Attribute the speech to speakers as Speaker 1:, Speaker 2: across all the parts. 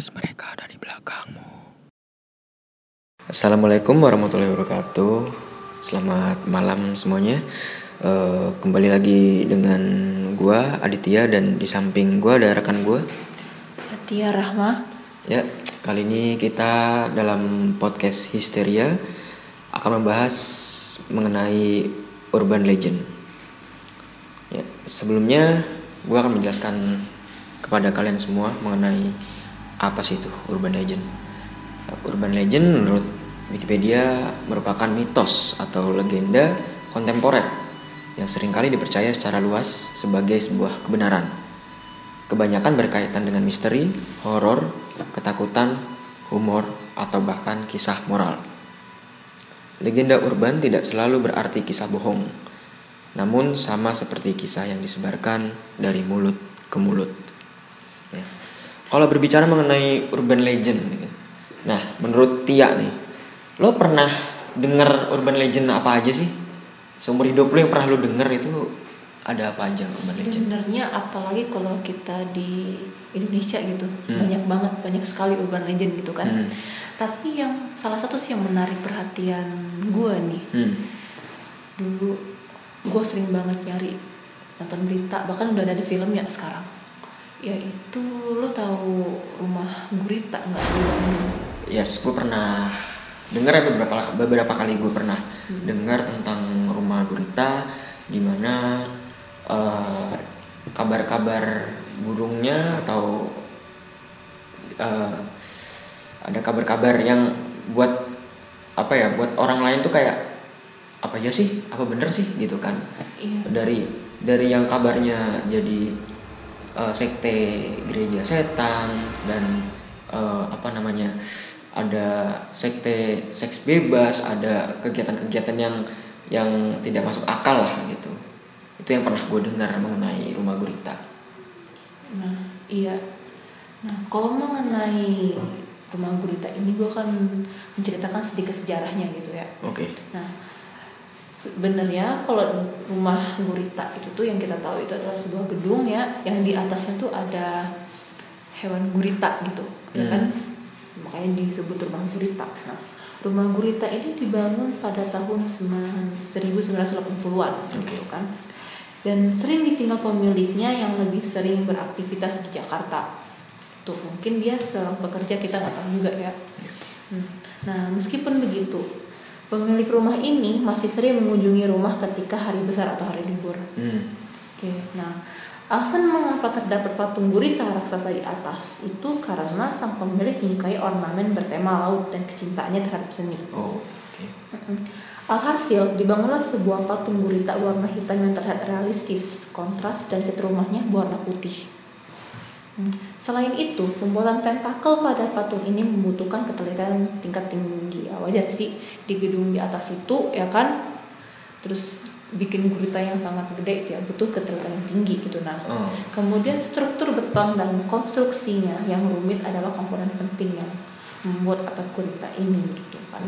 Speaker 1: Awas mereka ada di belakangmu.
Speaker 2: Assalamualaikum warahmatullahi wabarakatuh. Selamat malam semuanya. Uh, kembali lagi dengan gua Aditya dan di samping gua ada rekan gua.
Speaker 3: Atia Rahma.
Speaker 2: Ya, kali ini kita dalam podcast Histeria akan membahas mengenai urban legend. Ya, sebelumnya gua akan menjelaskan kepada kalian semua mengenai apa sih itu urban legend. Urban legend menurut Wikipedia merupakan mitos atau legenda kontemporer yang sering kali dipercaya secara luas sebagai sebuah kebenaran. Kebanyakan berkaitan dengan misteri, horor, ketakutan, humor, atau bahkan kisah moral. Legenda urban tidak selalu berarti kisah bohong, namun sama seperti kisah yang disebarkan dari mulut ke mulut. Kalau berbicara mengenai urban legend, nah menurut Tia nih, lo pernah dengar urban legend apa aja sih? Seumur hidup lo yang pernah lo denger itu ada apa aja urban legend?
Speaker 3: Sebenarnya apalagi kalau kita di Indonesia gitu,
Speaker 2: Hmm.
Speaker 3: banyak banget, banyak sekali urban legend gitu kan.
Speaker 2: Hmm.
Speaker 3: Tapi yang salah satu sih yang menarik perhatian gue nih,
Speaker 2: Hmm.
Speaker 3: dulu gue sering banget nyari nonton berita, bahkan udah ada di filmnya sekarang. Yaitu lo tahu rumah gurita nggak di Bandung?
Speaker 2: Yes, gue pernah dengar ya beberapa beberapa kali gue pernah dengar tentang rumah gurita di mana eh, kabar-kabar burungnya atau eh, ada kabar-kabar yang buat apa ya buat orang lain tuh kayak apa ya sih apa bener sih gitu kan
Speaker 3: Iya.
Speaker 2: dari dari yang kabarnya jadi eh, sekte gereja setan dan eh, apa namanya ada sekte seks bebas ada kegiatan-kegiatan yang yang tidak masuk akal lah gitu itu yang pernah gue dengar mengenai rumah gurita
Speaker 3: Nah, iya. Nah, kalau mengenai rumah gurita ini gue akan menceritakan sedikit sejarahnya gitu ya.
Speaker 2: oke
Speaker 3: Nah, sebenarnya kalau rumah gurita itu tuh yang kita tahu itu adalah sebuah gedung ya, yang di atasnya tuh ada hewan gurita gitu, ya
Speaker 2: Hmm.
Speaker 3: kan? Makanya disebut rumah gurita. Nah, rumah gurita ini dibangun pada tahun 1980-an gitu kan. Dan sering ditinggal pemiliknya yang lebih sering beraktivitas di Jakarta. Tuh, mungkin dia sedang bekerja kita nggak tahu juga ya. Hmm. Nah, meskipun begitu, pemilik rumah ini masih sering mengunjungi rumah ketika hari besar atau hari libur.
Speaker 2: hmm.
Speaker 3: Oke, nah alasan mengapa terdapat patung gurita raksasa di atas itu karena sang pemilik menyukai ornamen bertema laut dan kecintaannya terhadap seni.
Speaker 2: oh oke
Speaker 3: Mm-mm. Alhasil, dibangunlah sebuah patung gurita warna hitam yang terlihat realistis, kontras dan cat rumahnya berwarna putih. Selain itu, pembuatan tentakel pada patung ini membutuhkan ketelitian tingkat tinggi. Ya, wajar sih di gedung di atas itu ya kan. Terus bikin gurita yang sangat gede ya butuh ketelitian yang tinggi gitu nah.
Speaker 2: oh
Speaker 3: Kemudian struktur beton dan konstruksinya yang rumit adalah komponen penting yang membuat atap gurita ini gitu kan.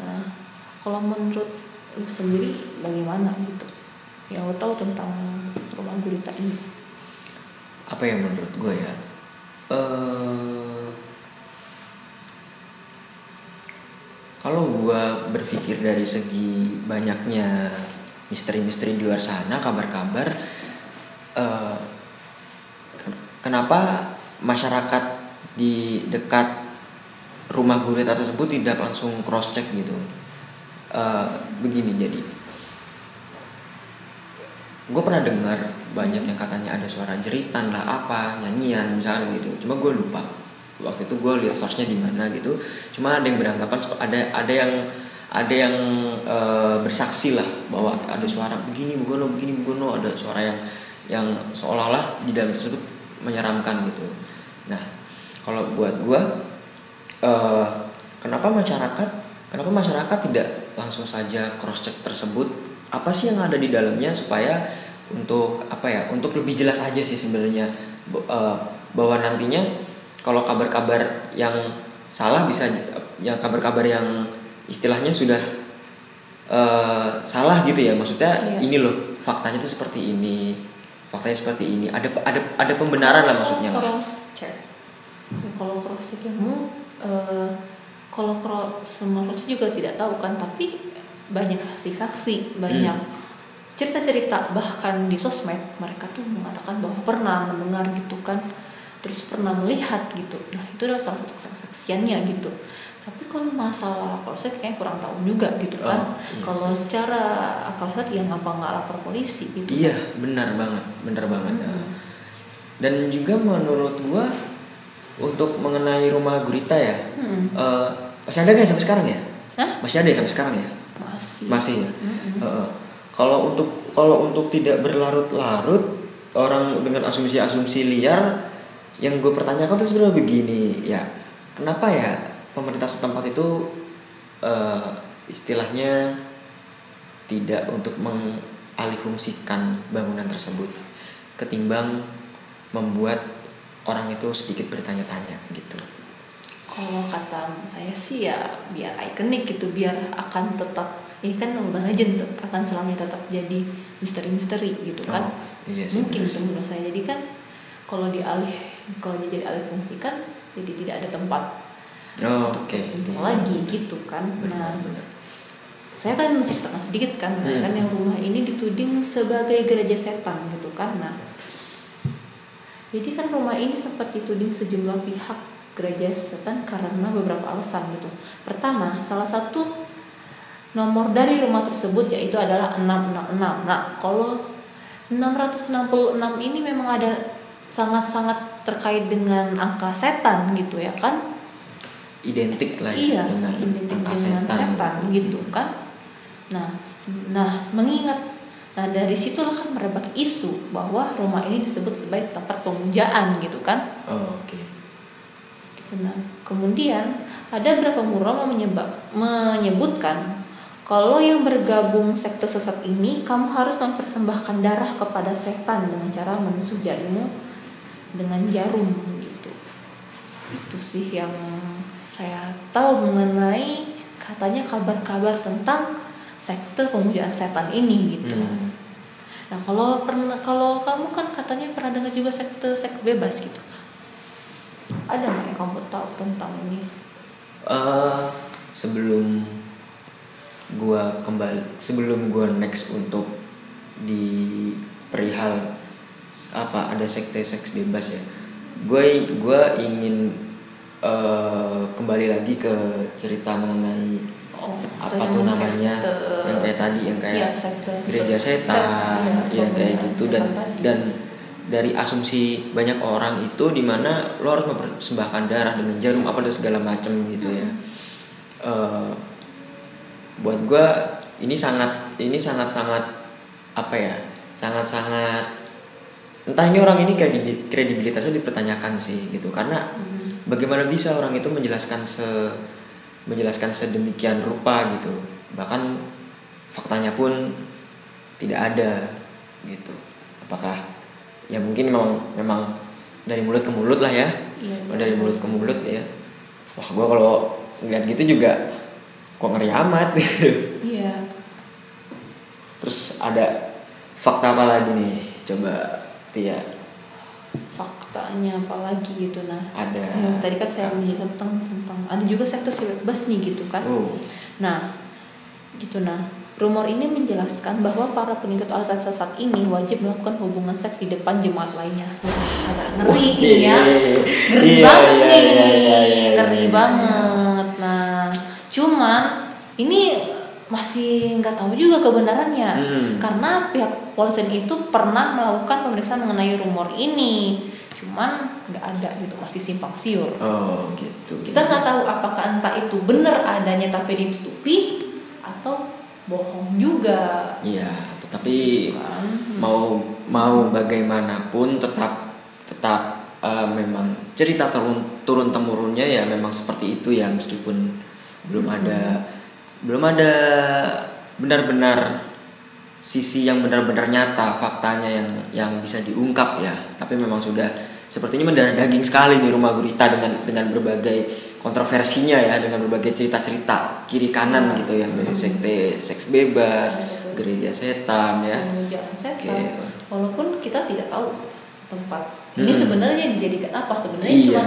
Speaker 3: Nah, kalau menurut lu sendiri bagaimana gitu? Yang lo tahu tentang rumah gurita ini?
Speaker 2: Apa yang menurut gue ya? Eh kalau gue berpikir dari segi banyaknya misteri-misteri di luar sana kabar-kabar ken- kenapa masyarakat di dekat rumah gurita tersebut tidak langsung cross check gitu? Eh, begini jadi gue pernah dengar banyak yang katanya ada suara jeritan lah apa nyanyian misalnya gitu. Cuma gue lupa. Waktu itu gue lihat source-nya di mana gitu. Cuma ada yang beranggapan ada ada yang ada yang eh, bersaksi lah bahwa ada suara begini begono begini begono. Ada suara yang yang seolah-olah di dalam tersebut menyeramkan gitu. Nah kalau buat gue eh, kenapa masyarakat kenapa masyarakat tidak langsung saja cross check tersebut apa sih yang ada di dalamnya supaya untuk apa ya untuk lebih jelas aja sih sebenarnya eh, bahwa nantinya kalau kabar-kabar yang salah bisa yang kabar-kabar yang istilahnya sudah eh, salah gitu ya maksudnya
Speaker 3: Iya.
Speaker 2: ini loh faktanya itu seperti ini faktanya seperti ini ada ada ada pembenaran lah maksudnya
Speaker 3: Cross check. Kalau cross check yang mu eh, kalau cross semua cross juga tidak tahu kan tapi banyak saksi-saksi banyak cerita-cerita bahkan di sosmed mereka tuh mengatakan bahwa pernah mendengar gitu kan terus pernah melihat gitu nah itu adalah salah satu kesaksiannya gitu tapi kalau masalah kalau saya kayaknya kurang tahu juga gitu kan
Speaker 2: Oh, iya
Speaker 3: kalau secara akal sehat ya ngapa nggak lapor polisi gitu
Speaker 2: Iya, benar banget, benar banget.
Speaker 3: Hmm.
Speaker 2: Dan juga menurut gua untuk mengenai rumah gurita ya,
Speaker 3: Hmm.
Speaker 2: eh, masih ada nggak sampai sekarang ya?
Speaker 3: Hah?
Speaker 2: Masih ada ya sampai sekarang ya?
Speaker 3: Masih
Speaker 2: Masih ya.
Speaker 3: Mm-mm.
Speaker 2: Eh, kalau untuk kalau untuk tidak berlarut-larut orang dengan asumsi-asumsi liar yang gue pertanyakan tuh sebenarnya begini ya kenapa ya pemerintah setempat itu eh, istilahnya tidak untuk mengalihfungsikan bangunan tersebut ketimbang membuat orang itu sedikit bertanya-tanya gitu
Speaker 3: Kalau kata saya sih ya biar ikonik gitu, biar akan tetap ini kan urban legend akan selamanya tetap jadi misteri-misteri gitu kan.
Speaker 2: Oh, iya sih,
Speaker 3: Mungkin
Speaker 2: benar sih.
Speaker 3: menurut saya jadi kan kalau dialih kalau dia jadi alih fungsikan jadi tidak ada tempat
Speaker 2: oh,
Speaker 3: untuk
Speaker 2: oke
Speaker 3: berkunjung lagi gitu kan. Nah,
Speaker 2: benar-benar
Speaker 3: saya kan menceritakan sedikit kan,
Speaker 2: Hmm.
Speaker 3: kan yang rumah ini dituding sebagai gereja setan gitu kan. Nah, jadi kan rumah ini sempat dituding sejumlah pihak gereja setan karena beberapa alasan gitu. Pertama, salah satu nomor dari rumah tersebut yaitu adalah 666. Nah, kalau 666 ini memang ada sangat-sangat terkait dengan angka setan gitu ya kan?
Speaker 2: identik lah
Speaker 3: iya,
Speaker 2: ya dengan
Speaker 3: identik
Speaker 2: angka
Speaker 3: dengan setan, gitu kan. Nah, nah mengingat nah dari situlah kan merebak isu bahwa rumah ini disebut sebagai tempat pemujaan gitu kan.
Speaker 2: Oh, oke
Speaker 3: Gitu. Nah, kemudian ada beberapa mural yang menyebab, menyebutkan kalau yang bergabung sekte sesat ini kamu harus mempersembahkan darah kepada setan dengan cara menusuk jarimu dengan jarum gitu. Itu sih yang saya tahu mengenai katanya kabar-kabar tentang sekte pemujaan setan ini gitu.
Speaker 2: Hmm.
Speaker 3: Nah kalau pernah kalau kamu kan katanya pernah dengar juga sekte seks bebas gitu. Ada nggak yang kamu tahu tentang ini?
Speaker 2: Eh, sebelum gua kembali sebelum gua next untuk di perihal apa ada sekte seks bebas ya. Gue gua ingin eh, kembali lagi ke cerita mengenai
Speaker 3: Oh,
Speaker 2: apa tuh namanya
Speaker 3: sekte-
Speaker 2: yang kayak tadi yang kayak
Speaker 3: Iya, sekte-
Speaker 2: gereja setan
Speaker 3: iya,
Speaker 2: ya kayak gitu. Dan dan dari asumsi banyak orang itu di mana lo harus mempersembahkan darah dengan jarum apa dan segala macam gitu ya. Eh, buat gue ini sangat ini sangat sangat apa ya sangat sangat entah ini orang ini kredibil- kredibilitasnya dipertanyakan sih gitu karena
Speaker 3: Hmm.
Speaker 2: bagaimana bisa orang itu menjelaskan se menjelaskan sedemikian rupa gitu bahkan faktanya pun tidak ada gitu apakah ya mungkin memang memang dari mulut ke mulut lah ya
Speaker 3: Iya.
Speaker 2: Kalau dari mulut ke mulut ya wah gua kalau ngeliat gitu juga kok ngeri amat
Speaker 3: Iya.
Speaker 2: terus ada fakta apa lagi nih coba Tia
Speaker 3: Faktanya apalagi gitu nah.
Speaker 2: ada
Speaker 3: Ya, tadi kan saya menjelaskan tentang, tentang ada juga sekte bebas nih gitu kan.
Speaker 2: oh
Speaker 3: Nah, gitu nah. Rumor ini menjelaskan bahwa para pengikut aliran sesat ini wajib melakukan hubungan seks di depan jemaat lainnya. Wah, agak ngeri ya. Ngeri
Speaker 2: Iya,
Speaker 3: banget
Speaker 2: iya,
Speaker 3: nih.
Speaker 2: iya, iya, iya,
Speaker 3: ngeri
Speaker 2: iya.
Speaker 3: banget. Nah, cuman ini masih nggak tahu juga kebenarannya
Speaker 2: Hmm.
Speaker 3: karena pihak kepolisian itu pernah melakukan pemeriksaan mengenai rumor ini cuman nggak ada gitu masih simpang siur
Speaker 2: oh gitu
Speaker 3: kita nggak tahu apakah entah itu benar adanya tapi ditutupi atau bohong juga.
Speaker 2: Iya tetapi
Speaker 3: kan?
Speaker 2: mau mau bagaimanapun tetap tetap eh, memang cerita turun turun temurunnya ya memang seperti itu ya meskipun belum ada belum ada benar-benar sisi yang benar-benar nyata faktanya yang yang bisa diungkap ya. Tapi memang sudah sepertinya mendarah daging sekali nih rumah gurita dengan dengan berbagai kontroversinya ya dengan berbagai cerita-cerita kiri kanan
Speaker 3: Ya.
Speaker 2: gitu yang dari sekte seks bebas gereja setan ya
Speaker 3: setan
Speaker 2: Oke.
Speaker 3: walaupun kita tidak tahu tempat ini
Speaker 2: Hmm.
Speaker 3: sebenarnya dijadikan apa sebenarnya
Speaker 2: Iya.
Speaker 3: cuma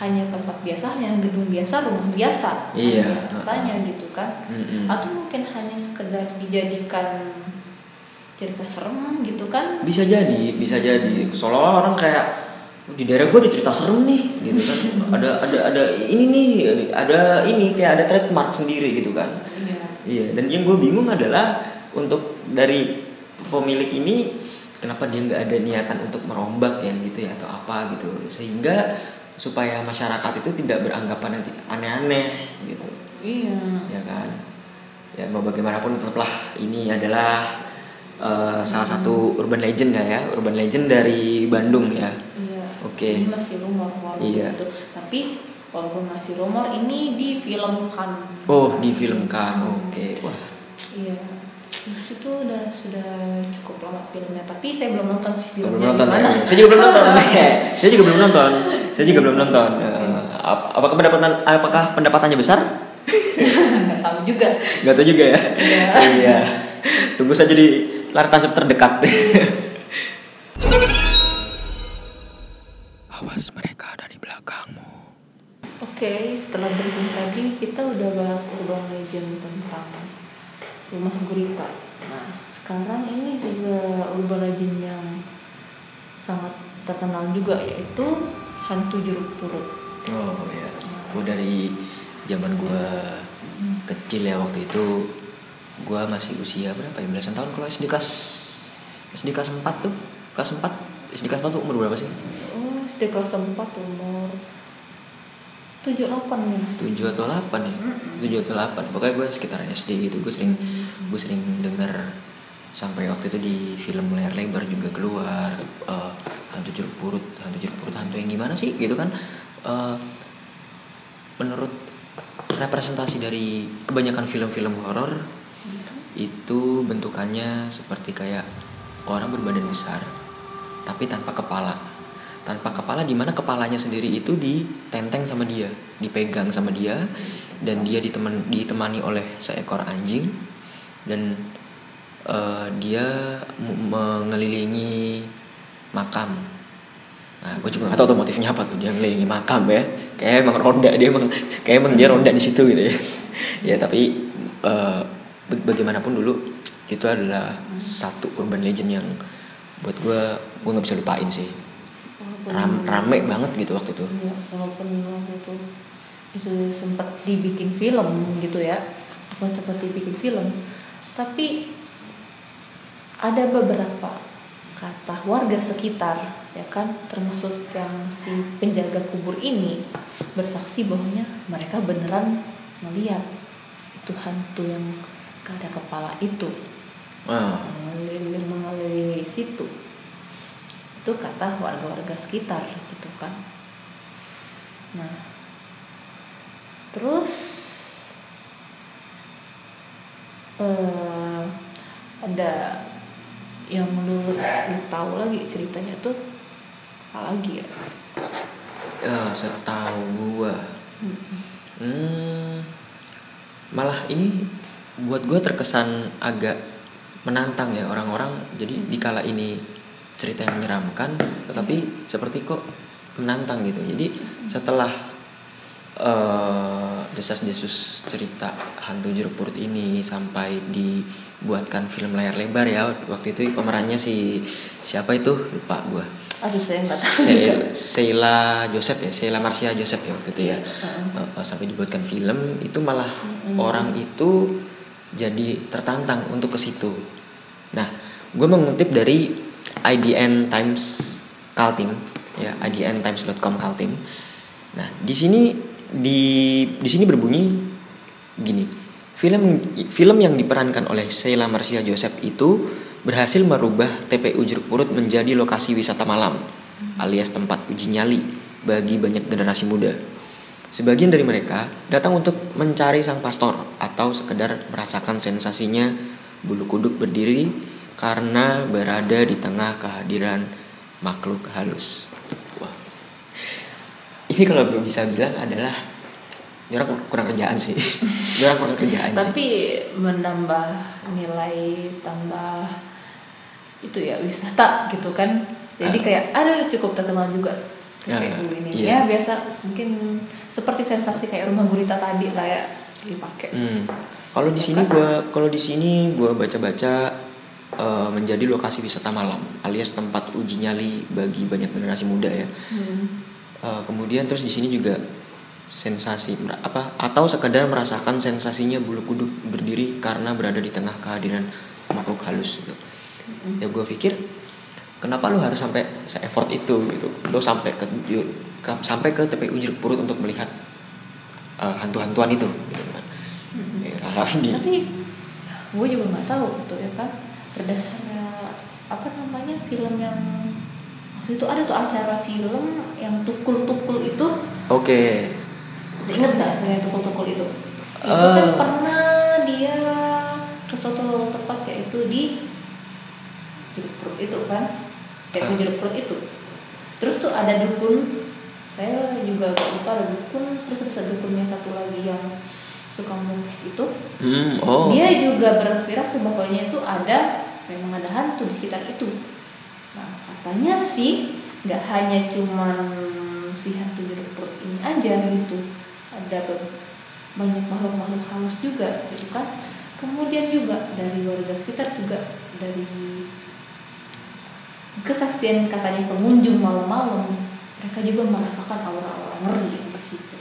Speaker 3: hanya tempat biasa, hanya gedung biasa, rumah biasa,
Speaker 2: Iya.
Speaker 3: biasanya gitu kan,
Speaker 2: Mm-mm.
Speaker 3: atau mungkin hanya sekedar dijadikan cerita serem gitu kan?
Speaker 2: bisa jadi bisa jadi seolah orang kayak "Oh, di daerah gue ada cerita serem nih gitu kan. Ada ada ada ini nih ada ini kayak ada trademark sendiri gitu kan.
Speaker 3: Iya.
Speaker 2: iya dan yang gue bingung adalah untuk dari pemilik ini kenapa dia nggak ada niatan untuk merombak ya gitu ya atau apa gitu. Sehingga supaya masyarakat itu tidak beranggapan nanti aneh-aneh gitu.
Speaker 3: Iya.
Speaker 2: ya kan? Ya mau bagaimanapun tetaplah ini adalah eh, salah satu urban legend ya ya urban legend dari Bandung ya Oke.
Speaker 3: Ini masih rumor walaupun
Speaker 2: Iya.
Speaker 3: itu. Tapi walaupun masih rumor ini difilmkan.
Speaker 2: oh difilmkan oke wah
Speaker 3: Iya. Terus itu udah sudah cukup lama filmnya, tapi saya belum nonton sih filmnya.
Speaker 2: belum nonton ya? saya juga belum nonton saya juga belum nonton saya juga belum nonton ap- apakah pendapatan apakah pendapatannya besar
Speaker 3: Nggak tahu juga.
Speaker 2: nggak tahu juga ya
Speaker 3: Iya.
Speaker 2: iya tunggu saja di layar tancap terdekat
Speaker 3: Oke, setelah briefing tadi kita udah bahas urban legend tentang rumah gurita. Nah, sekarang ini juga urban legend yang sangat terkenal juga yaitu hantu jeruk purut.
Speaker 2: Oh ya, gue dari zaman gue kecil ya waktu itu gue masih usia berapa ya belasan tahun kalau SD kelas SD kelas 4 tuh kelas 4 SD kelas 4 tuh umur berapa sih?
Speaker 3: Oh, SD kelas 4 umur 78 nih.
Speaker 2: 7 atau 8 ya? 7 atau 8 Pokoknya gue sekitaran SD gitu Gue sering gue sering denger Sampai waktu itu di film layar lebar juga keluar eh, Hantu jeruk purut Hantu jeruk purut Hantu yang gimana sih gitu kan. Eh, Menurut representasi dari kebanyakan film-film horor Itu bentukannya seperti kayak Orang berbadan besar Tapi tanpa kepala tanpa kepala di mana kepalanya sendiri itu ditenteng sama dia, dipegang sama dia dan dia diteman ditemani oleh seekor anjing dan eh, dia mengelilingi makam. Nah, gue juga gak tahu tuh motifnya apa tuh dia ngelilingi makam ya. Kayak emang ronda dia emang kayak emang dia ronda di situ gitu ya. ya tapi ba- bagaimanapun dulu itu adalah satu urban legend yang buat gue gue nggak bisa lupain sih.
Speaker 3: Walaupun-
Speaker 2: Ram- rame banget gitu waktu itu.
Speaker 3: Iya, walaupun waktu itu itu sempat dibikin film gitu ya, walaupun sempat dibikin film, tapi ada beberapa kata warga sekitar ya kan, termasuk yang si penjaga kubur ini bersaksi bahwanya mereka beneran melihat itu hantu yang gak ada kepala itu.
Speaker 2: Ah,
Speaker 3: mengelilingi mengelilingi situ itu kata warga-warga sekitar gitu kan. Nah terus eh ada yang lu, lu tahu lagi ceritanya tuh apa lagi ya?
Speaker 2: Ya setahu gua. Hmm, malah ini buat gua terkesan agak menantang ya orang-orang. Jadi dikala ini cerita yang menyeramkan tetapi seperti kok menantang gitu jadi setelah eh, desas-desus cerita hantu jeruk purut ini sampai dibuatkan film layar lebar ya waktu itu pemerannya si siapa itu lupa gua
Speaker 3: aduh saya
Speaker 2: Se- Sheila Joseph ya, Sheila Marcia Joseph ya waktu itu ya.
Speaker 3: Heeh.
Speaker 2: Uh, uh, sampai dibuatkan film itu malah orang itu jadi tertantang untuk ke situ. Nah, gue mengutip dari IDN Times Kaltim ya, idntimes.com Kaltim. Nah, di sini di di sini berbunyi gini. Film film yang diperankan oleh Sheila Marcia Joseph itu berhasil merubah TPU Jeruk Purut menjadi lokasi wisata malam alias tempat uji nyali bagi banyak generasi muda. Sebagian dari mereka datang untuk mencari sang pastor atau sekedar merasakan sensasinya bulu kuduk berdiri karena berada di tengah kehadiran makhluk halus. Wah. Ini kalau belum bisa bilang adalah ini orang kur- kurang kerjaan sih. Ini orang kurang kerjaan sih.
Speaker 3: tapi menambah nilai tambah itu ya wisata gitu kan jadi
Speaker 2: Ah.
Speaker 3: kayak aduh cukup terkenal juga TPU
Speaker 2: Ya,
Speaker 3: ini
Speaker 2: iya.
Speaker 3: ya biasa mungkin seperti sensasi kayak rumah gurita tadi lah ya dipakai
Speaker 2: Hmm. Kalau di sini gua kalau di sini gua baca-baca eh, menjadi lokasi wisata malam alias tempat uji nyali bagi banyak generasi muda ya.
Speaker 3: Hmm.
Speaker 2: Eh, kemudian terus di sini juga sensasi apa atau sekedar merasakan sensasinya bulu kuduk berdiri karena berada di tengah kehadiran makhluk halus gitu. Ya gue pikir kenapa lu harus sampai se-effort itu gitu. Lu sampai ke, sampai ke TPU Jeruk Purut untuk melihat eh, hantu-hantuan itu gitu kan. Ya, karena di-
Speaker 3: tapi gue juga nggak tahu gitu ya kan berdasarkan apa namanya film yang waktu itu ada tuh acara film yang tukul-tukul itu
Speaker 2: Oke.
Speaker 3: masih inget nggak yang tukul-tukul itu itu
Speaker 2: Eh.
Speaker 3: kan pernah dia ke suatu tempat yaitu di jeruk perut itu kan kayak
Speaker 2: Ah.
Speaker 3: jeruk perut itu terus tuh ada dukun saya juga gak lupa ada dukun terus ada dukunnya satu lagi yang suka melukis itu
Speaker 2: Hmm, oh.
Speaker 3: dia juga berpikiran bahwanya itu ada memang ada hantu di sekitar itu? Nah katanya sih nggak hanya cuman si hantu jeruk ini aja gitu. Ada banyak makhluk-makhluk halus juga gitu kan? Kemudian juga dari warga sekitar juga dari kesaksian katanya pengunjung malam-malam mereka juga merasakan aura-aura ngeri yang di situ.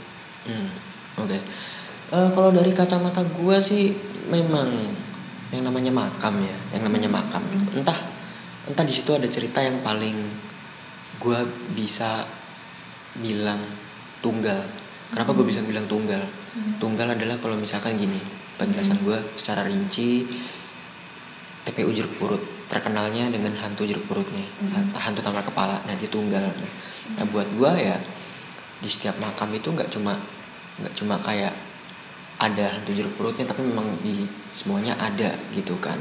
Speaker 2: Hmm, Oke. Eh, kalau dari kacamata gua sih memang yang namanya makam ya, yang namanya makam. gitu. Entah entah di situ ada cerita yang paling gua bisa bilang tunggal. Kenapa gue bisa bilang tunggal? Tunggal adalah kalau misalkan gini, penjelasan gua secara rinci TPU jeruk purut terkenalnya dengan hantu jeruk purutnya
Speaker 3: Mhm.
Speaker 2: hantu tanpa kepala nah dia tunggal nah buat gua ya di setiap makam itu nggak cuma nggak cuma kayak ada hantu jeruk purutnya tapi memang di semuanya ada gitu kan.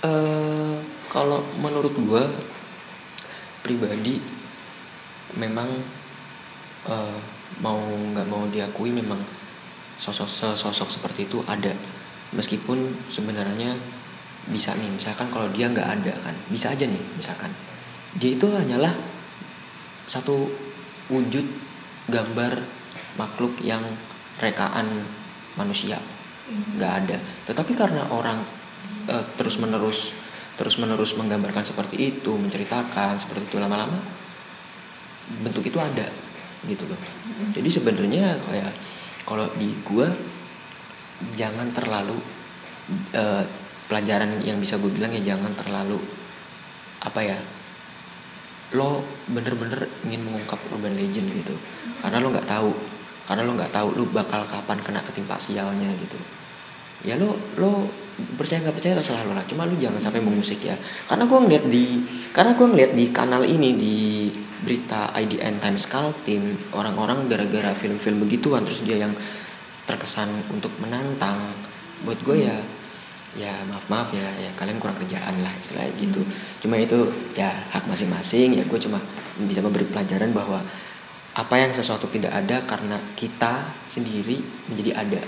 Speaker 2: Eh kalau menurut gua pribadi memang eh, mau nggak mau diakui memang sosok sosok seperti itu ada. Meskipun sebenarnya bisa nih misalkan kalau dia nggak ada kan bisa aja nih misalkan. Dia itu hanyalah satu wujud gambar makhluk yang rekaan manusia. Nggak ada. Tetapi karena orang terus menerus terus menerus menggambarkan seperti itu menceritakan seperti itu lama-lama bentuk itu ada gitu loh. Jadi sebenarnya kayak kalau di gua jangan terlalu eh, pelajaran yang bisa gue bilang ya jangan terlalu apa ya lo bener-bener ingin mengungkap urban legend gitu. Karena lo nggak tahu karena lo nggak tahu lo bakal kapan kena ketimpa sialnya gitu. Ya lo lo percaya nggak percaya terserah lo lah. Cuma lo jangan sampai mengusik ya. Karena gue ngeliat di karena gue ngeliat di kanal ini di berita IDN Times Kaltim orang-orang gara-gara film-film begituan terus dia yang terkesan untuk menantang. Buat gue ya ya maaf maaf ya ya kalian kurang kerjaan lah istilahnya gitu. Cuma itu ya hak masing-masing ya gue cuma bisa memberi pelajaran bahwa apa yang sesuatu tidak ada karena kita sendiri menjadi ada.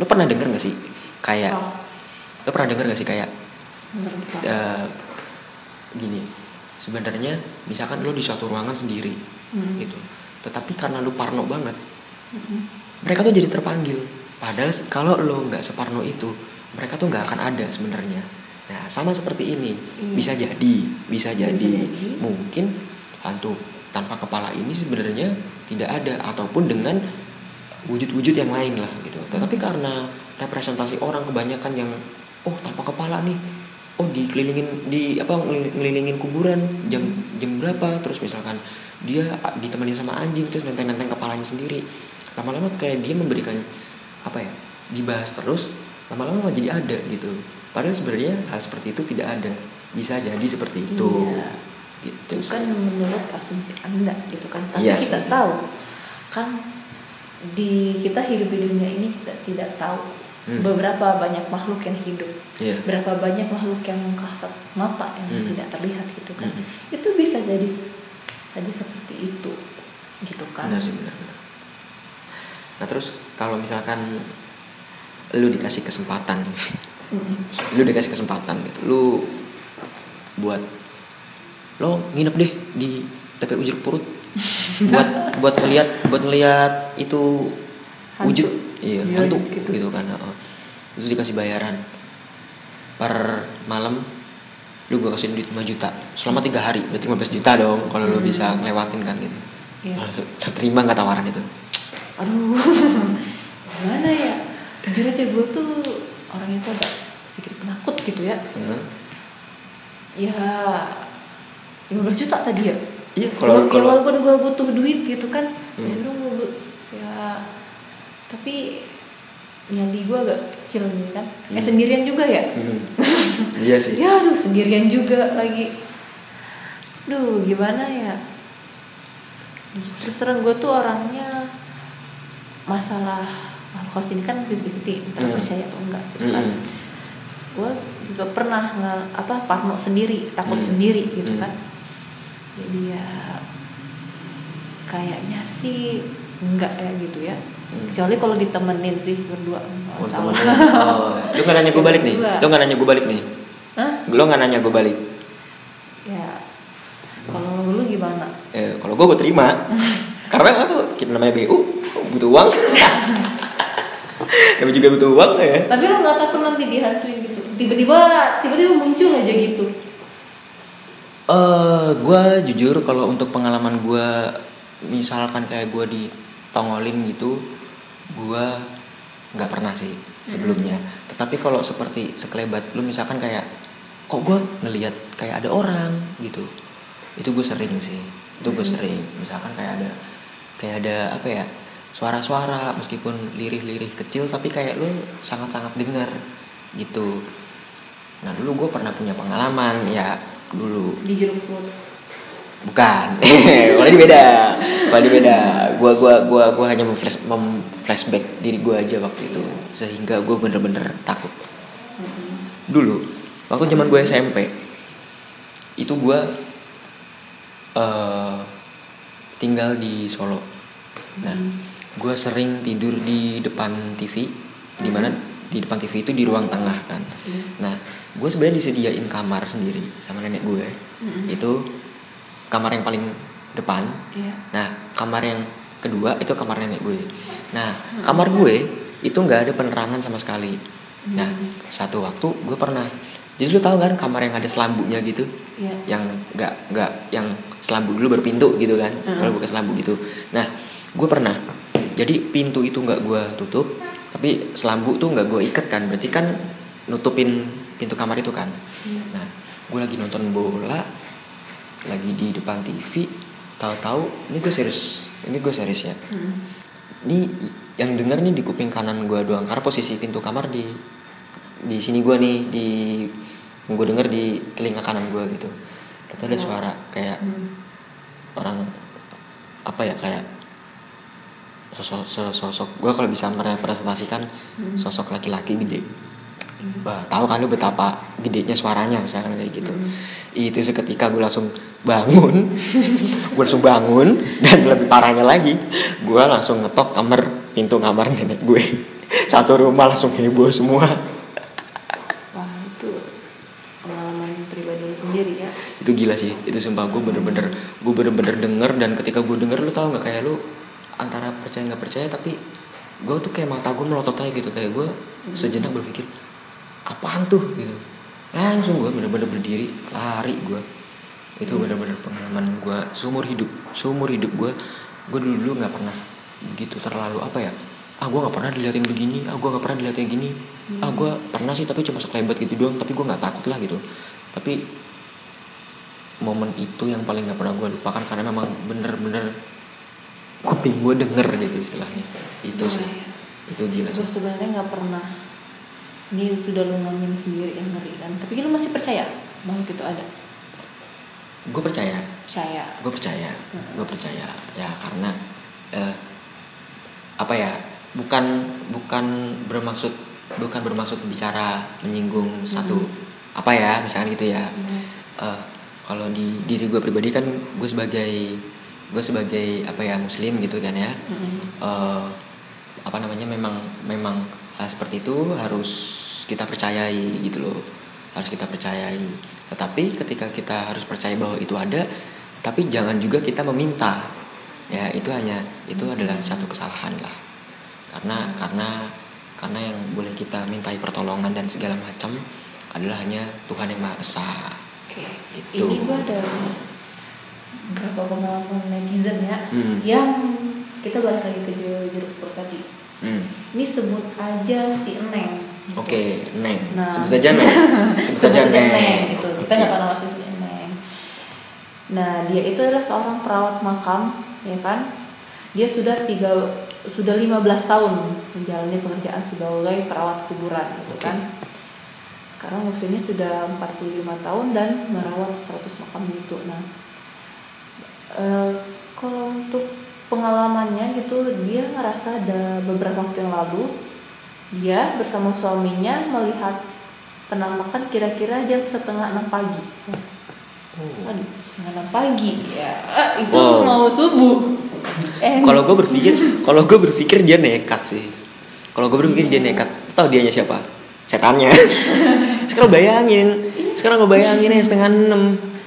Speaker 2: Lo pernah denger gak sih? Kayak
Speaker 3: Oh,
Speaker 2: lo pernah denger gak sih kayak eh, gini sebenarnya misalkan lo di suatu ruangan sendiri
Speaker 3: Hmm.
Speaker 2: gitu. Tetapi karena lo parno banget
Speaker 3: Mm-mm.
Speaker 2: mereka tuh jadi terpanggil. Padahal kalau lo nggak separno itu mereka tuh nggak akan ada sebenarnya. Nah sama seperti ini.
Speaker 3: Iya.
Speaker 2: bisa jadi bisa jadi.
Speaker 3: jadi.
Speaker 2: mungkin hantu tanpa kepala ini sebenarnya tidak ada ataupun dengan wujud-wujud yang lain lah gitu. Tetapi karena representasi orang kebanyakan yang oh tanpa kepala nih. Oh dikelilingin di apa ngelilingin kuburan jam jam berapa? Terus misalkan dia ditemani sama anjing terus nenteng-nenteng kepalanya sendiri. Lama-lama kayak dia memberikan apa ya dibahas terus lama-lama jadi ada gitu. Padahal sebenarnya hal seperti itu tidak ada. Bisa jadi seperti itu.
Speaker 3: Iya.
Speaker 2: Gitu
Speaker 3: itu kan menurut asumsi anda gitu kan tapi
Speaker 2: Iya
Speaker 3: kita tahu kan di kita hidup di dunia ini kita tidak tahu
Speaker 2: Hmm.
Speaker 3: beberapa banyak makhluk yang hidup
Speaker 2: Iya.
Speaker 3: berapa banyak makhluk yang kasat mata yang
Speaker 2: Hmm.
Speaker 3: tidak terlihat gitu kan
Speaker 2: Hmm.
Speaker 3: itu bisa jadi saja seperti itu gitu kan
Speaker 2: benar sih benar benar nah terus kalau misalkan lu dikasih kesempatan
Speaker 3: Mm-mm.
Speaker 2: lu dikasih kesempatan gitu lu buat lo nginep deh di TPU Jeruk Purut buat buat ngeliat buat ngeliat itu
Speaker 3: Hantu.
Speaker 2: wujud iya
Speaker 3: Iya,
Speaker 2: hantu
Speaker 3: gitu.
Speaker 2: gitu kan heeh. itu dikasih bayaran per malam lu gue kasih duit 5 juta selama tiga hari berarti 15 juta dong kalau lu bisa ngelewatin kan gitu
Speaker 3: Iya.
Speaker 2: terima nggak tawaran itu
Speaker 3: aduh gimana ya jujur aja gue tuh orangnya tuh agak sedikit penakut gitu ya
Speaker 2: Heeh.
Speaker 3: ya 15 juta tadi ya
Speaker 2: iya kalau
Speaker 3: ya,
Speaker 2: kalau
Speaker 3: walaupun gue butuh duit gitu kan
Speaker 2: Hmm.
Speaker 3: sebenarnya gue ya tapi nyali gue agak kecil gitu kan eh
Speaker 2: Hmm.
Speaker 3: sendirian juga ya
Speaker 2: Hmm. iya sih
Speaker 3: ya aduh sendirian juga lagi duh gimana ya terus terang gue tuh orangnya masalah makhluk ini kan fifty fifty antara
Speaker 2: Hmm.
Speaker 3: percaya atau enggak
Speaker 2: Hmm.
Speaker 3: kan gue juga pernah ngal apa parno sendiri takut
Speaker 2: Hmm.
Speaker 3: sendiri gitu
Speaker 2: Hmm.
Speaker 3: kan jadi ya kayaknya sih enggak ya gitu ya.
Speaker 2: Hmm.
Speaker 3: kecuali kalau ditemenin sih berdua.
Speaker 2: Oh, temen- oh, lu nggak nanya gue balik nih? Lu nggak nanya gue balik nih?
Speaker 3: Hah?
Speaker 2: lu nggak nanya gue balik?
Speaker 3: Ya kalau lu gimana?
Speaker 2: Eh, kalau gue gue terima. Karena apa kita namanya BU butuh uang. Kami juga butuh uang ya?
Speaker 3: Tapi lo nggak takut nanti dihantuin gitu? Tiba-tiba, tiba-tiba muncul aja gitu.
Speaker 2: Eh gue jujur kalau untuk pengalaman gue misalkan kayak gue ditongolin gitu gue nggak pernah sih sebelumnya. Tetapi kalau seperti sekelebat lu misalkan kayak kok gue ngelihat kayak ada orang? gitu. Itu gue sering sih. Itu gue sering. Misalkan kayak ada kayak ada apa ya suara-suara meskipun lirih-lirih kecil tapi kayak lu sangat-sangat dengar gitu. Nah dulu gue pernah punya pengalaman ya dulu
Speaker 3: Di jeruk purut.
Speaker 2: Bukan. Kalau ini beda. Kalau ini beda. Gua gua gua gua hanya memflash mem flashback diri gua aja waktu itu sehingga gua bener-bener takut. Dulu waktu zaman gue SMP itu gua eh tinggal di Solo. Nah, gua sering tidur di depan TV di mana di depan TV itu di ruang tengah kan. Nah, gue sebenarnya disediain kamar sendiri sama nenek gue. Itu kamar yang paling depan.
Speaker 3: Iya.
Speaker 2: Nah, kamar yang kedua itu kamar nenek gue. Nah, kamar gue itu nggak ada penerangan sama sekali. Nah, satu waktu gue pernah. Jadi lu tahu kan kamar yang ada selambunya gitu?
Speaker 3: Iya.
Speaker 2: Yang nggak nggak yang selambu dulu baru pintu gitu kan?
Speaker 3: Heeh.
Speaker 2: Kalau buka selambu gitu. Nah, gue pernah. Jadi pintu itu nggak gue tutup, tapi selambu tuh nggak gue ikat kan? Berarti kan nutupin pintu kamar itu kan? Nah, gue lagi nonton bola, lagi di depan TV, tahu-tahu ini gue serius, ini gue serius ya.
Speaker 3: Hmm.
Speaker 2: Ini yang denger nih di kuping kanan gue doang, karena posisi pintu kamar di di sini gue nih di gue denger di telinga kanan gue gitu. Kita ada
Speaker 3: Ya.
Speaker 2: suara kayak
Speaker 3: Hmm.
Speaker 2: orang apa ya kayak sosok sosok gue kalau bisa merepresentasikan
Speaker 3: Hmm.
Speaker 2: sosok laki-laki gede Bah, tahu kan lu betapa gedenya suaranya misalkan kayak gitu
Speaker 3: Hmm.
Speaker 2: itu seketika gue langsung bangun gue langsung bangun dan lebih parahnya lagi gue langsung ngetok kamar pintu kamar nenek gue satu rumah langsung heboh semua
Speaker 3: Wah itu pengalaman pribadi lu sendiri ya.
Speaker 2: itu gila sih itu sumpah gue bener-bener gue bener-bener denger dan ketika gue denger lu tau nggak kayak lu antara percaya nggak percaya tapi gue tuh kayak mata gue melotot aja gitu. Kayak gue sejenak berpikir apaan tuh? gitu. Langsung gue bener-bener berdiri lari gue itu bener-bener pengalaman gue seumur hidup seumur hidup gue gue dulu dulu nggak pernah begitu terlalu apa ya ah gue nggak pernah diliatin begini ah gue nggak pernah diliatin gini. Ah gue pernah sih tapi cuma sekelebat gitu doang tapi gue nggak takut lah gitu. Tapi momen itu yang paling nggak pernah gue lupakan karena memang bener-bener kuping gue denger gitu istilahnya. Itu sih. itu gila
Speaker 3: Gue sebenarnya nggak pernah. Ini sudah lu ngalamin sendiri yang ngeri kan. Tapi lu masih percaya? Makhluk itu ada?
Speaker 2: gue percaya.
Speaker 3: Percaya.
Speaker 2: gue percaya. Gue percaya. Ya karena eh, apa ya bukan bukan bermaksud bukan bermaksud bicara menyinggung satu apa ya misalnya gitu ya. Eh, kalau di diri gue pribadi kan gue sebagai gue sebagai apa ya muslim gitu kan ya.
Speaker 3: Mm-mm.
Speaker 2: eh, apa namanya memang memang hal seperti itu harus kita percayai gitu loh. Harus kita percayai. Tetapi ketika kita harus percaya bahwa itu ada tapi jangan juga kita meminta. Ya itu hanya itu adalah satu kesalahan lah. Karena karena karena yang boleh kita mintai pertolongan dan segala macam adalah hanya Tuhan yang Maha Esa.
Speaker 3: Oke,
Speaker 2: Itu.
Speaker 3: ini gue ada beberapa pengalaman netizen ya,
Speaker 2: Hmm.
Speaker 3: yang kita balik lagi ke jeruk purut tadi.
Speaker 2: Hmm.
Speaker 3: Ini sebut aja si Neng. gitu.
Speaker 2: Oke, Neng.
Speaker 3: Nah.
Speaker 2: Sebut saja Neng. Sebut saja Neng.
Speaker 3: gitu. Kita
Speaker 2: Oke.
Speaker 3: nggak tahu nama si Neng. Nah, dia itu adalah seorang perawat makam, ya kan? Dia sudah tiga sudah 15 tahun menjalani pekerjaan sebagai perawat kuburan, gitu
Speaker 2: Oke.
Speaker 3: kan? Sekarang usianya sudah 45 tahun dan merawat 100 makam gitu. Nah, eh, kalau untuk pengalamannya gitu, dia ngerasa ada beberapa waktu yang lalu dia bersama suaminya melihat penampakan kira-kira jam setengah enam pagi.
Speaker 2: Oh.
Speaker 3: Aduh, setengah enam pagi ya. Ah, itu
Speaker 2: Wow.
Speaker 3: mau subuh. Eh,
Speaker 2: Kalau gue berpikir, kalau gue berpikir dia nekat sih. Kalau gue berpikir dia nekat, tahu dianya siapa? Setannya. sekarang bayangin, sekarang gue bayangin ya setengah enam.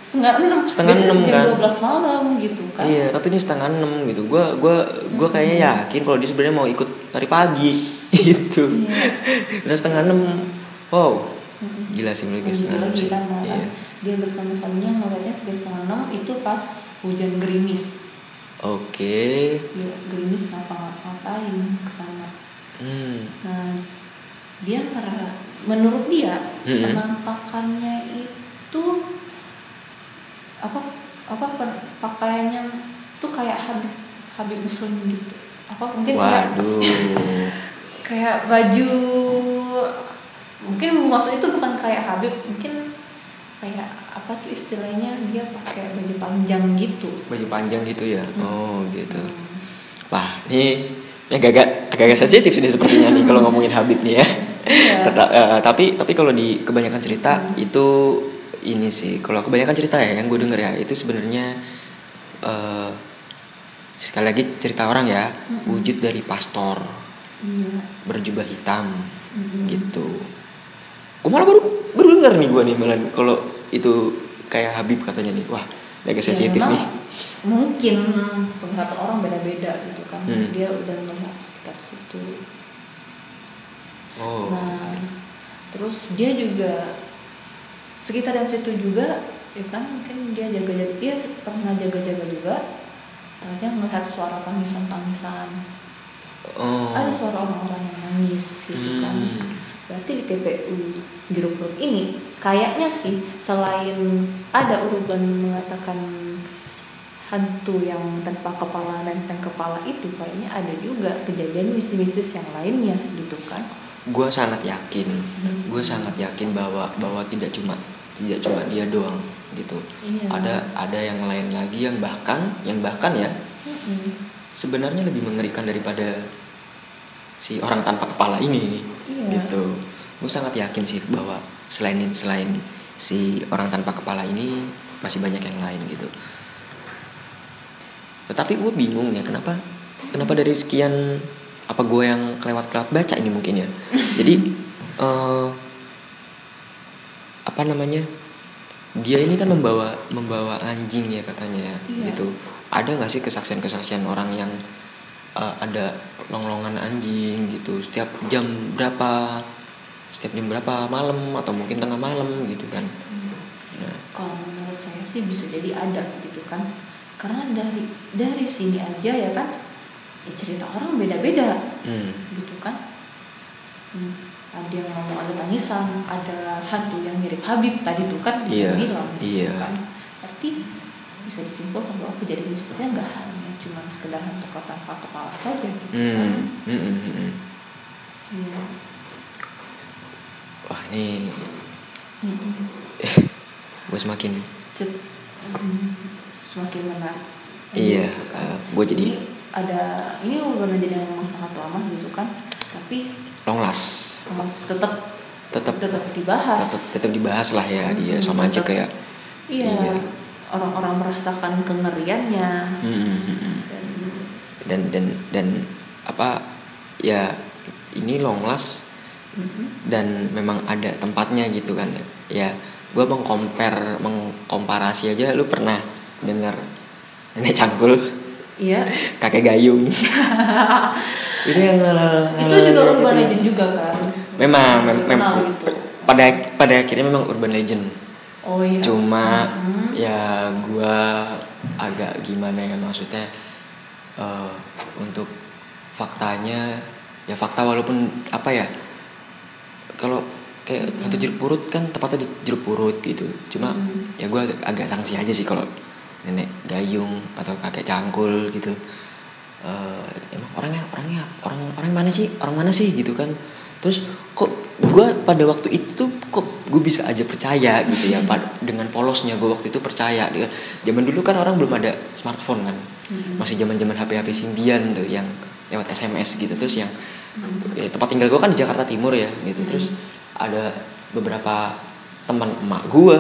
Speaker 3: Setengah enam.
Speaker 2: Setengah enam,
Speaker 3: jam
Speaker 2: kan?
Speaker 3: 12 malam gitu kan.
Speaker 2: Iya, tapi ini setengah enam gitu. Gue gua gua kayaknya yakin kalau dia sebenarnya mau ikut lari pagi gitu.
Speaker 3: Iya.
Speaker 2: Udah setengah enam. Wow, gila sih mereka setengah enam sih.
Speaker 3: kan,
Speaker 2: Iya.
Speaker 3: dia bersama suaminya ngeliatnya sekitar setengah enam itu pas hujan gerimis.
Speaker 2: Oke.
Speaker 3: Dia gerimis ngapa-ngapain ke sana.
Speaker 2: Hmm.
Speaker 3: Nah, dia ngera- menurut dia
Speaker 2: Mm-mm.
Speaker 3: penampakannya itu apa apa pakaiannya tuh kayak Habib Habib Muslim gitu. Apa mungkin
Speaker 2: Waduh.
Speaker 3: kayak baju mungkin maksud itu bukan kayak Habib, mungkin kayak apa tuh istilahnya dia pakai baju panjang gitu.
Speaker 2: Baju panjang gitu ya. Oh, gitu.
Speaker 3: Hmm.
Speaker 2: Wah, ini ya agak agak sensitif sih sepertinya nih kalau ngomongin Habib nih ya.
Speaker 3: Iya.
Speaker 2: Teta- eh, tapi tapi kalau di kebanyakan cerita itu ini sih kalau kebanyakan cerita ya yang gue denger ya itu sebenarnya eh, sekali lagi cerita orang ya wujud dari pastor
Speaker 3: Iya.
Speaker 2: berjubah hitam
Speaker 3: Mm-mm.
Speaker 2: gitu. Gue malah baru baru denger nih gue nih malah kalau itu kayak Habib katanya nih wah agak
Speaker 3: Ya,
Speaker 2: sensitif
Speaker 3: memang
Speaker 2: nih.
Speaker 3: Mungkin penglihatan orang beda-beda gitu kan.
Speaker 2: Hmm.
Speaker 3: Dia udah melihat sekitar situ.
Speaker 2: Oh.
Speaker 3: Nah, terus dia juga sekitar yang situ juga, ya kan mungkin dia jaga-jaga, dia pernah jaga-jaga juga. Ternyata melihat suara tangisan-tangisan.
Speaker 2: Oh.
Speaker 3: Ada suara orang-orang yang nangis gitu kan.
Speaker 2: Hmm.
Speaker 3: Berarti di TPU Jeruk Purut ini kayaknya sih selain ada urutan mengatakan hantu yang tanpa kepala dan tanpa kepala itu kayaknya ada juga kejadian mistis-mistis yang lainnya gitu kan.
Speaker 2: gue sangat yakin
Speaker 3: Hmm.
Speaker 2: gue sangat yakin bahwa bahwa tidak cuma tidak cuma dia doang gitu
Speaker 3: Iya.
Speaker 2: ada ada yang lain lagi yang bahkan yang bahkan ya
Speaker 3: Mm-mm.
Speaker 2: sebenarnya lebih mengerikan daripada si orang tanpa kepala ini
Speaker 3: Iya.
Speaker 2: gitu gue sangat yakin sih bahwa selain selain si orang tanpa kepala ini masih banyak yang lain gitu tetapi gue bingung ya kenapa kenapa dari sekian apa gue yang kelewat kelewat baca ini mungkin ya jadi eh, apa namanya? Dia ini kan membawa membawa anjing ya katanya ya
Speaker 3: Iya.
Speaker 2: gitu. Ada nggak sih kesaksian kesaksian orang yang eh, ada longlongan anjing gitu? Setiap jam berapa? Setiap jam berapa? Malam atau mungkin tengah malam gitu kan? Nah.
Speaker 3: Kalau menurut saya sih bisa jadi ada gitu kan. Karena dari dari sini aja ya kan ya cerita orang beda-beda
Speaker 2: hmm,
Speaker 3: gitu kan. Hmm, Ada yang ngomong ada tangisan, ada hantu yang mirip Habib tadi tuh kan
Speaker 2: Iya,
Speaker 3: dia bilang gitu
Speaker 2: iya.
Speaker 3: kan. Berarti bisa disimpulkan bahwa kejadian mistisnya nggak hanya cuma sekedar hantu tanpa kepala saja gitu kan.
Speaker 2: hmm, hmm, hmm, hmm.
Speaker 3: Iya.
Speaker 2: wah ini
Speaker 3: Mm-mm.
Speaker 2: gue semakin
Speaker 3: Cet- mm, semakin menarik.
Speaker 2: iya
Speaker 3: Gitu kan.
Speaker 2: gue jadi
Speaker 3: Ini ada ini bukan jadi yang memang sangat lama gitu kan, tapi
Speaker 2: long last
Speaker 3: harus tetap
Speaker 2: tetap
Speaker 3: tetap dibahas.
Speaker 2: tetap tetap dibahas lah ya
Speaker 3: Hmm,
Speaker 2: iya sama aja
Speaker 3: tetap.
Speaker 2: kayak
Speaker 3: Iya.
Speaker 2: Iya.
Speaker 3: Orang-orang merasakan kengeriannya.
Speaker 2: hmm, hmm, hmm, hmm.
Speaker 3: Dan,
Speaker 2: dan dan dan apa ya ini long last
Speaker 3: Mhm.
Speaker 2: dan memang ada tempatnya gitu kan ya gue mengcompare mengkomparasi aja lu pernah dengar nenek cangkul
Speaker 3: Iya.
Speaker 2: kakek gayung ini yang
Speaker 3: Itu juga urban legend juga kan.
Speaker 2: Memang mem- mem-
Speaker 3: gitu.
Speaker 2: pada pada akhirnya memang urban legend
Speaker 3: Oh iya.
Speaker 2: cuma
Speaker 3: Mhm.
Speaker 2: ya gua agak gimana ya maksudnya eh, untuk faktanya ya fakta walaupun apa ya kalau kayak hantu jeruk purut kan tepatnya di jeruk purut gitu cuma
Speaker 3: Mhm.
Speaker 2: ya gua agak sanksi aja sih kalau nenek gayung atau kakek cangkul gitu Eh, emang orangnya orangnya orang orang mana sih orang mana sih gitu kan terus kok gue pada waktu itu kok gue bisa aja percaya gitu ya pad- dengan polosnya gue waktu itu percaya Dia- zaman dulu kan orang belum ada smartphone kan.
Speaker 3: Mhm.
Speaker 2: masih zaman zaman HP HP Symbian tuh yang lewat SMS gitu. Terus yang ya, tempat tinggal gue kan di Jakarta Timur ya gitu. Terus ada beberapa teman emak gue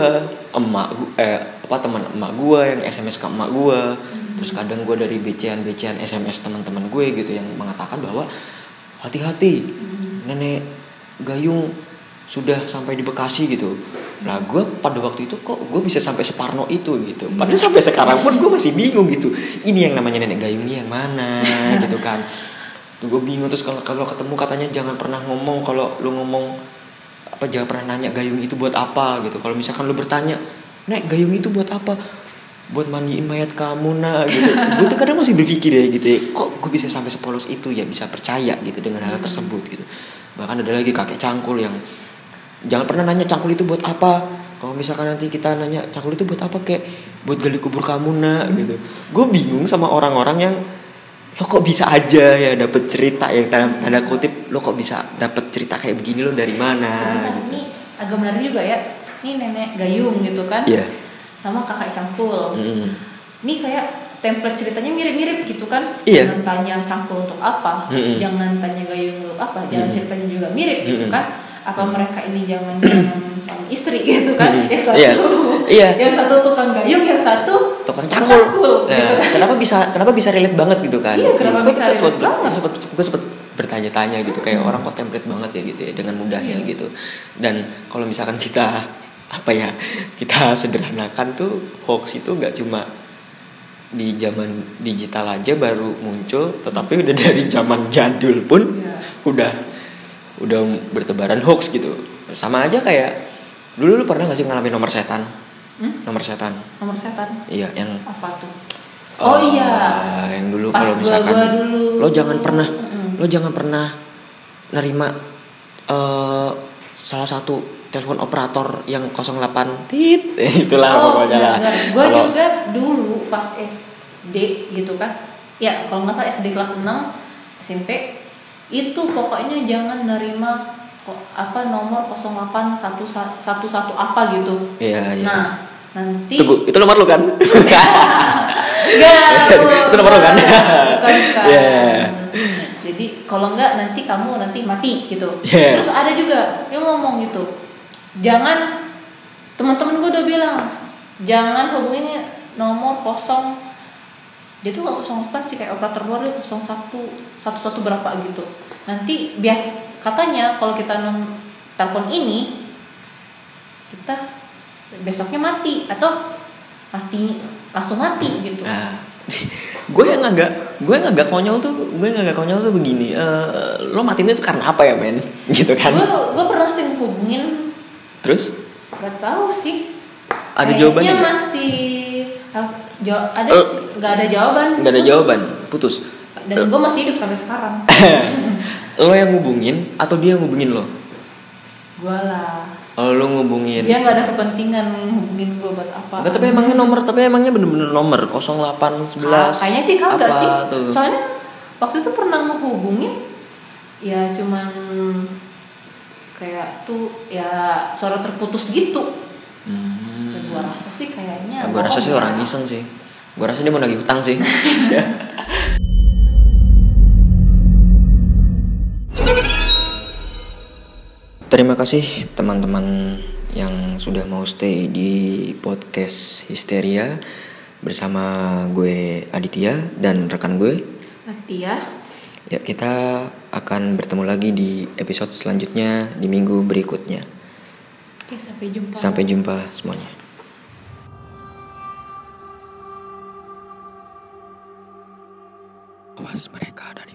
Speaker 2: emak gu- eh apa teman emak gue yang SMS ke emak gue terus kadang gue dari BCN SMS teman-teman gue gitu yang mengatakan bahwa hati-hati. Nenek gayung sudah sampai di Bekasi gitu. Nah gue pada waktu itu kok gue bisa sampai separno itu gitu. Padahal sampai sekarang pun gue masih bingung gitu. Ini yang namanya nenek gayung ini yang mana gitu kan. Tuh gue bingung. Terus kalau kalau ketemu katanya jangan pernah ngomong kalau lu ngomong apa jangan pernah nanya gayung itu buat apa gitu. Kalau misalkan lu bertanya nek gayung itu buat apa buat mandiin mayat kamu nak gitu. Gue tuh kadang masih berpikir ya gitu ya kok gue bisa sampai sepolos itu ya bisa percaya gitu dengan hal tersebut gitu. Bahkan ada lagi kakek cangkul yang jangan pernah nanya cangkul itu buat apa. Kalau misalkan nanti kita nanya cangkul itu buat apa kayak buat gali kubur kamu nak gitu. Gue bingung sama orang-orang yang lo kok bisa aja ya dapet cerita yang tanda, tanda kutip lo kok bisa dapet cerita kayak begini lo dari mana? Gitu.
Speaker 3: ini agak menarik juga ya. Ini nenek gayung gitu kan.
Speaker 2: Iya.
Speaker 3: Sama kakak cangkul.
Speaker 2: Mm.
Speaker 3: Ini kayak template ceritanya mirip-mirip gitu kan.
Speaker 2: Iya.
Speaker 3: Jangan tanya cangkul untuk apa.
Speaker 2: Mm-mm.
Speaker 3: Jangan tanya gayung untuk apa. Jangan
Speaker 2: Mm-mm.
Speaker 3: ceritanya juga mirip gitu
Speaker 2: Mm-mm.
Speaker 3: kan. Apa mereka ini jangan-jangan suami istri gitu kan.
Speaker 2: Mm-mm.
Speaker 3: Yang satu
Speaker 2: Iya. Iya.
Speaker 3: yang satu tukang gayung, yang satu
Speaker 2: tukang cangkul.
Speaker 3: gitu
Speaker 2: Nah,
Speaker 3: kan.
Speaker 2: kenapa bisa kenapa bisa relate banget gitu kan?
Speaker 3: Iya, kenapa
Speaker 2: Gue
Speaker 3: bisa banget?
Speaker 2: sempet- gue sempet bertanya-tanya gitu kayak orang kok template banget ya gitu ya dengan mudahnya
Speaker 3: Iya.
Speaker 2: gitu. Dan kalau misalkan kita apa ya kita sederhanakan tuh hoax itu nggak cuma di zaman digital aja baru muncul, tetapi udah dari zaman jadul pun
Speaker 3: Iya.
Speaker 2: udah udah bertebaran hoax gitu. Sama aja kayak dulu lu pernah gak sih ngalamin nomor setan?
Speaker 3: Hmm?
Speaker 2: Nomor setan.
Speaker 3: nomor setan.
Speaker 2: Iya, yang
Speaker 3: Apa tuh? Oh,
Speaker 2: Eh,
Speaker 3: iya.
Speaker 2: yang dulu kalau misalkan
Speaker 3: gua-gua dulu.
Speaker 2: lo jangan pernah
Speaker 3: Mm-mm.
Speaker 2: lo jangan pernah nerima eh salah satu telepon operator yang 08 tit itulah pokoknya lah.
Speaker 3: Gue Oh, juga dulu pas SD gitu kan. Ya, kalau nggak salah SD kelas 6 SMP itu pokoknya jangan nerima apa nomor 0811 apa gitu.
Speaker 2: Iya, iya.
Speaker 3: Nah, nanti
Speaker 2: Tunggu, itu nomor lo kan?
Speaker 3: Enggak,
Speaker 2: Itu nomor lo kan?
Speaker 3: Bukan, bukan.
Speaker 2: Iya.
Speaker 3: Jadi kalau enggak nanti kamu nanti mati gitu.
Speaker 2: Yes.
Speaker 3: Terus ada juga yang ngomong gitu. Jangan teman-teman gue udah bilang jangan hubungin nomor kosong. Dia tuh nggak 08 sih kayak operator luar dia 01 11 berapa gitu. Nanti bias katanya kalau kita non telepon ini kita besoknya mati atau mati langsung mati gitu.
Speaker 2: Nah, gue yang agak gue yang agak konyol tuh gue yang agak konyol tuh begini eh, lo matiin itu karena apa ya men? Gitu kan?
Speaker 3: Gue gue pernah sih hubungin
Speaker 2: terus?
Speaker 3: Nggak tahu sih.
Speaker 2: Ada
Speaker 3: Kayaknya
Speaker 2: jawabannya nggak?
Speaker 3: masih jaw- ada
Speaker 2: Eh,
Speaker 3: sih. Nggak ada jawaban.
Speaker 2: nggak ada
Speaker 3: Putus.
Speaker 2: jawaban. Putus.
Speaker 3: Dan gue masih hidup sampai sekarang.
Speaker 2: Lo yang ngubungin atau dia yang ngubungin lo?
Speaker 3: Gue lah.
Speaker 2: Oh, lo ngubungin.
Speaker 3: Dia nggak ada kepentingan hubungin gue buat apa.
Speaker 2: Nggak, tapi emangnya nomor tapi emangnya bener-bener nomor? 08 11
Speaker 3: kayaknya sih kagak sih.
Speaker 2: tuh?
Speaker 3: soalnya waktu itu pernah ngehubungin ya cuman kayak tuh ya suara terputus gitu
Speaker 2: Hmm.
Speaker 3: Dan gua rasa sih kayaknya
Speaker 2: Ya, gua rasa sih orang iseng sih. Gua rasa dia mau nagih utang sih. Terima kasih teman-teman yang sudah mau stay di podcast Histeria bersama gue Aditya dan rekan gue.
Speaker 3: Mati
Speaker 2: ya kita akan bertemu lagi di episode selanjutnya di minggu berikutnya.
Speaker 3: Oke, sampai jumpa.
Speaker 2: Sampai jumpa semuanya.
Speaker 1: Awas mereka ada di belakangmu.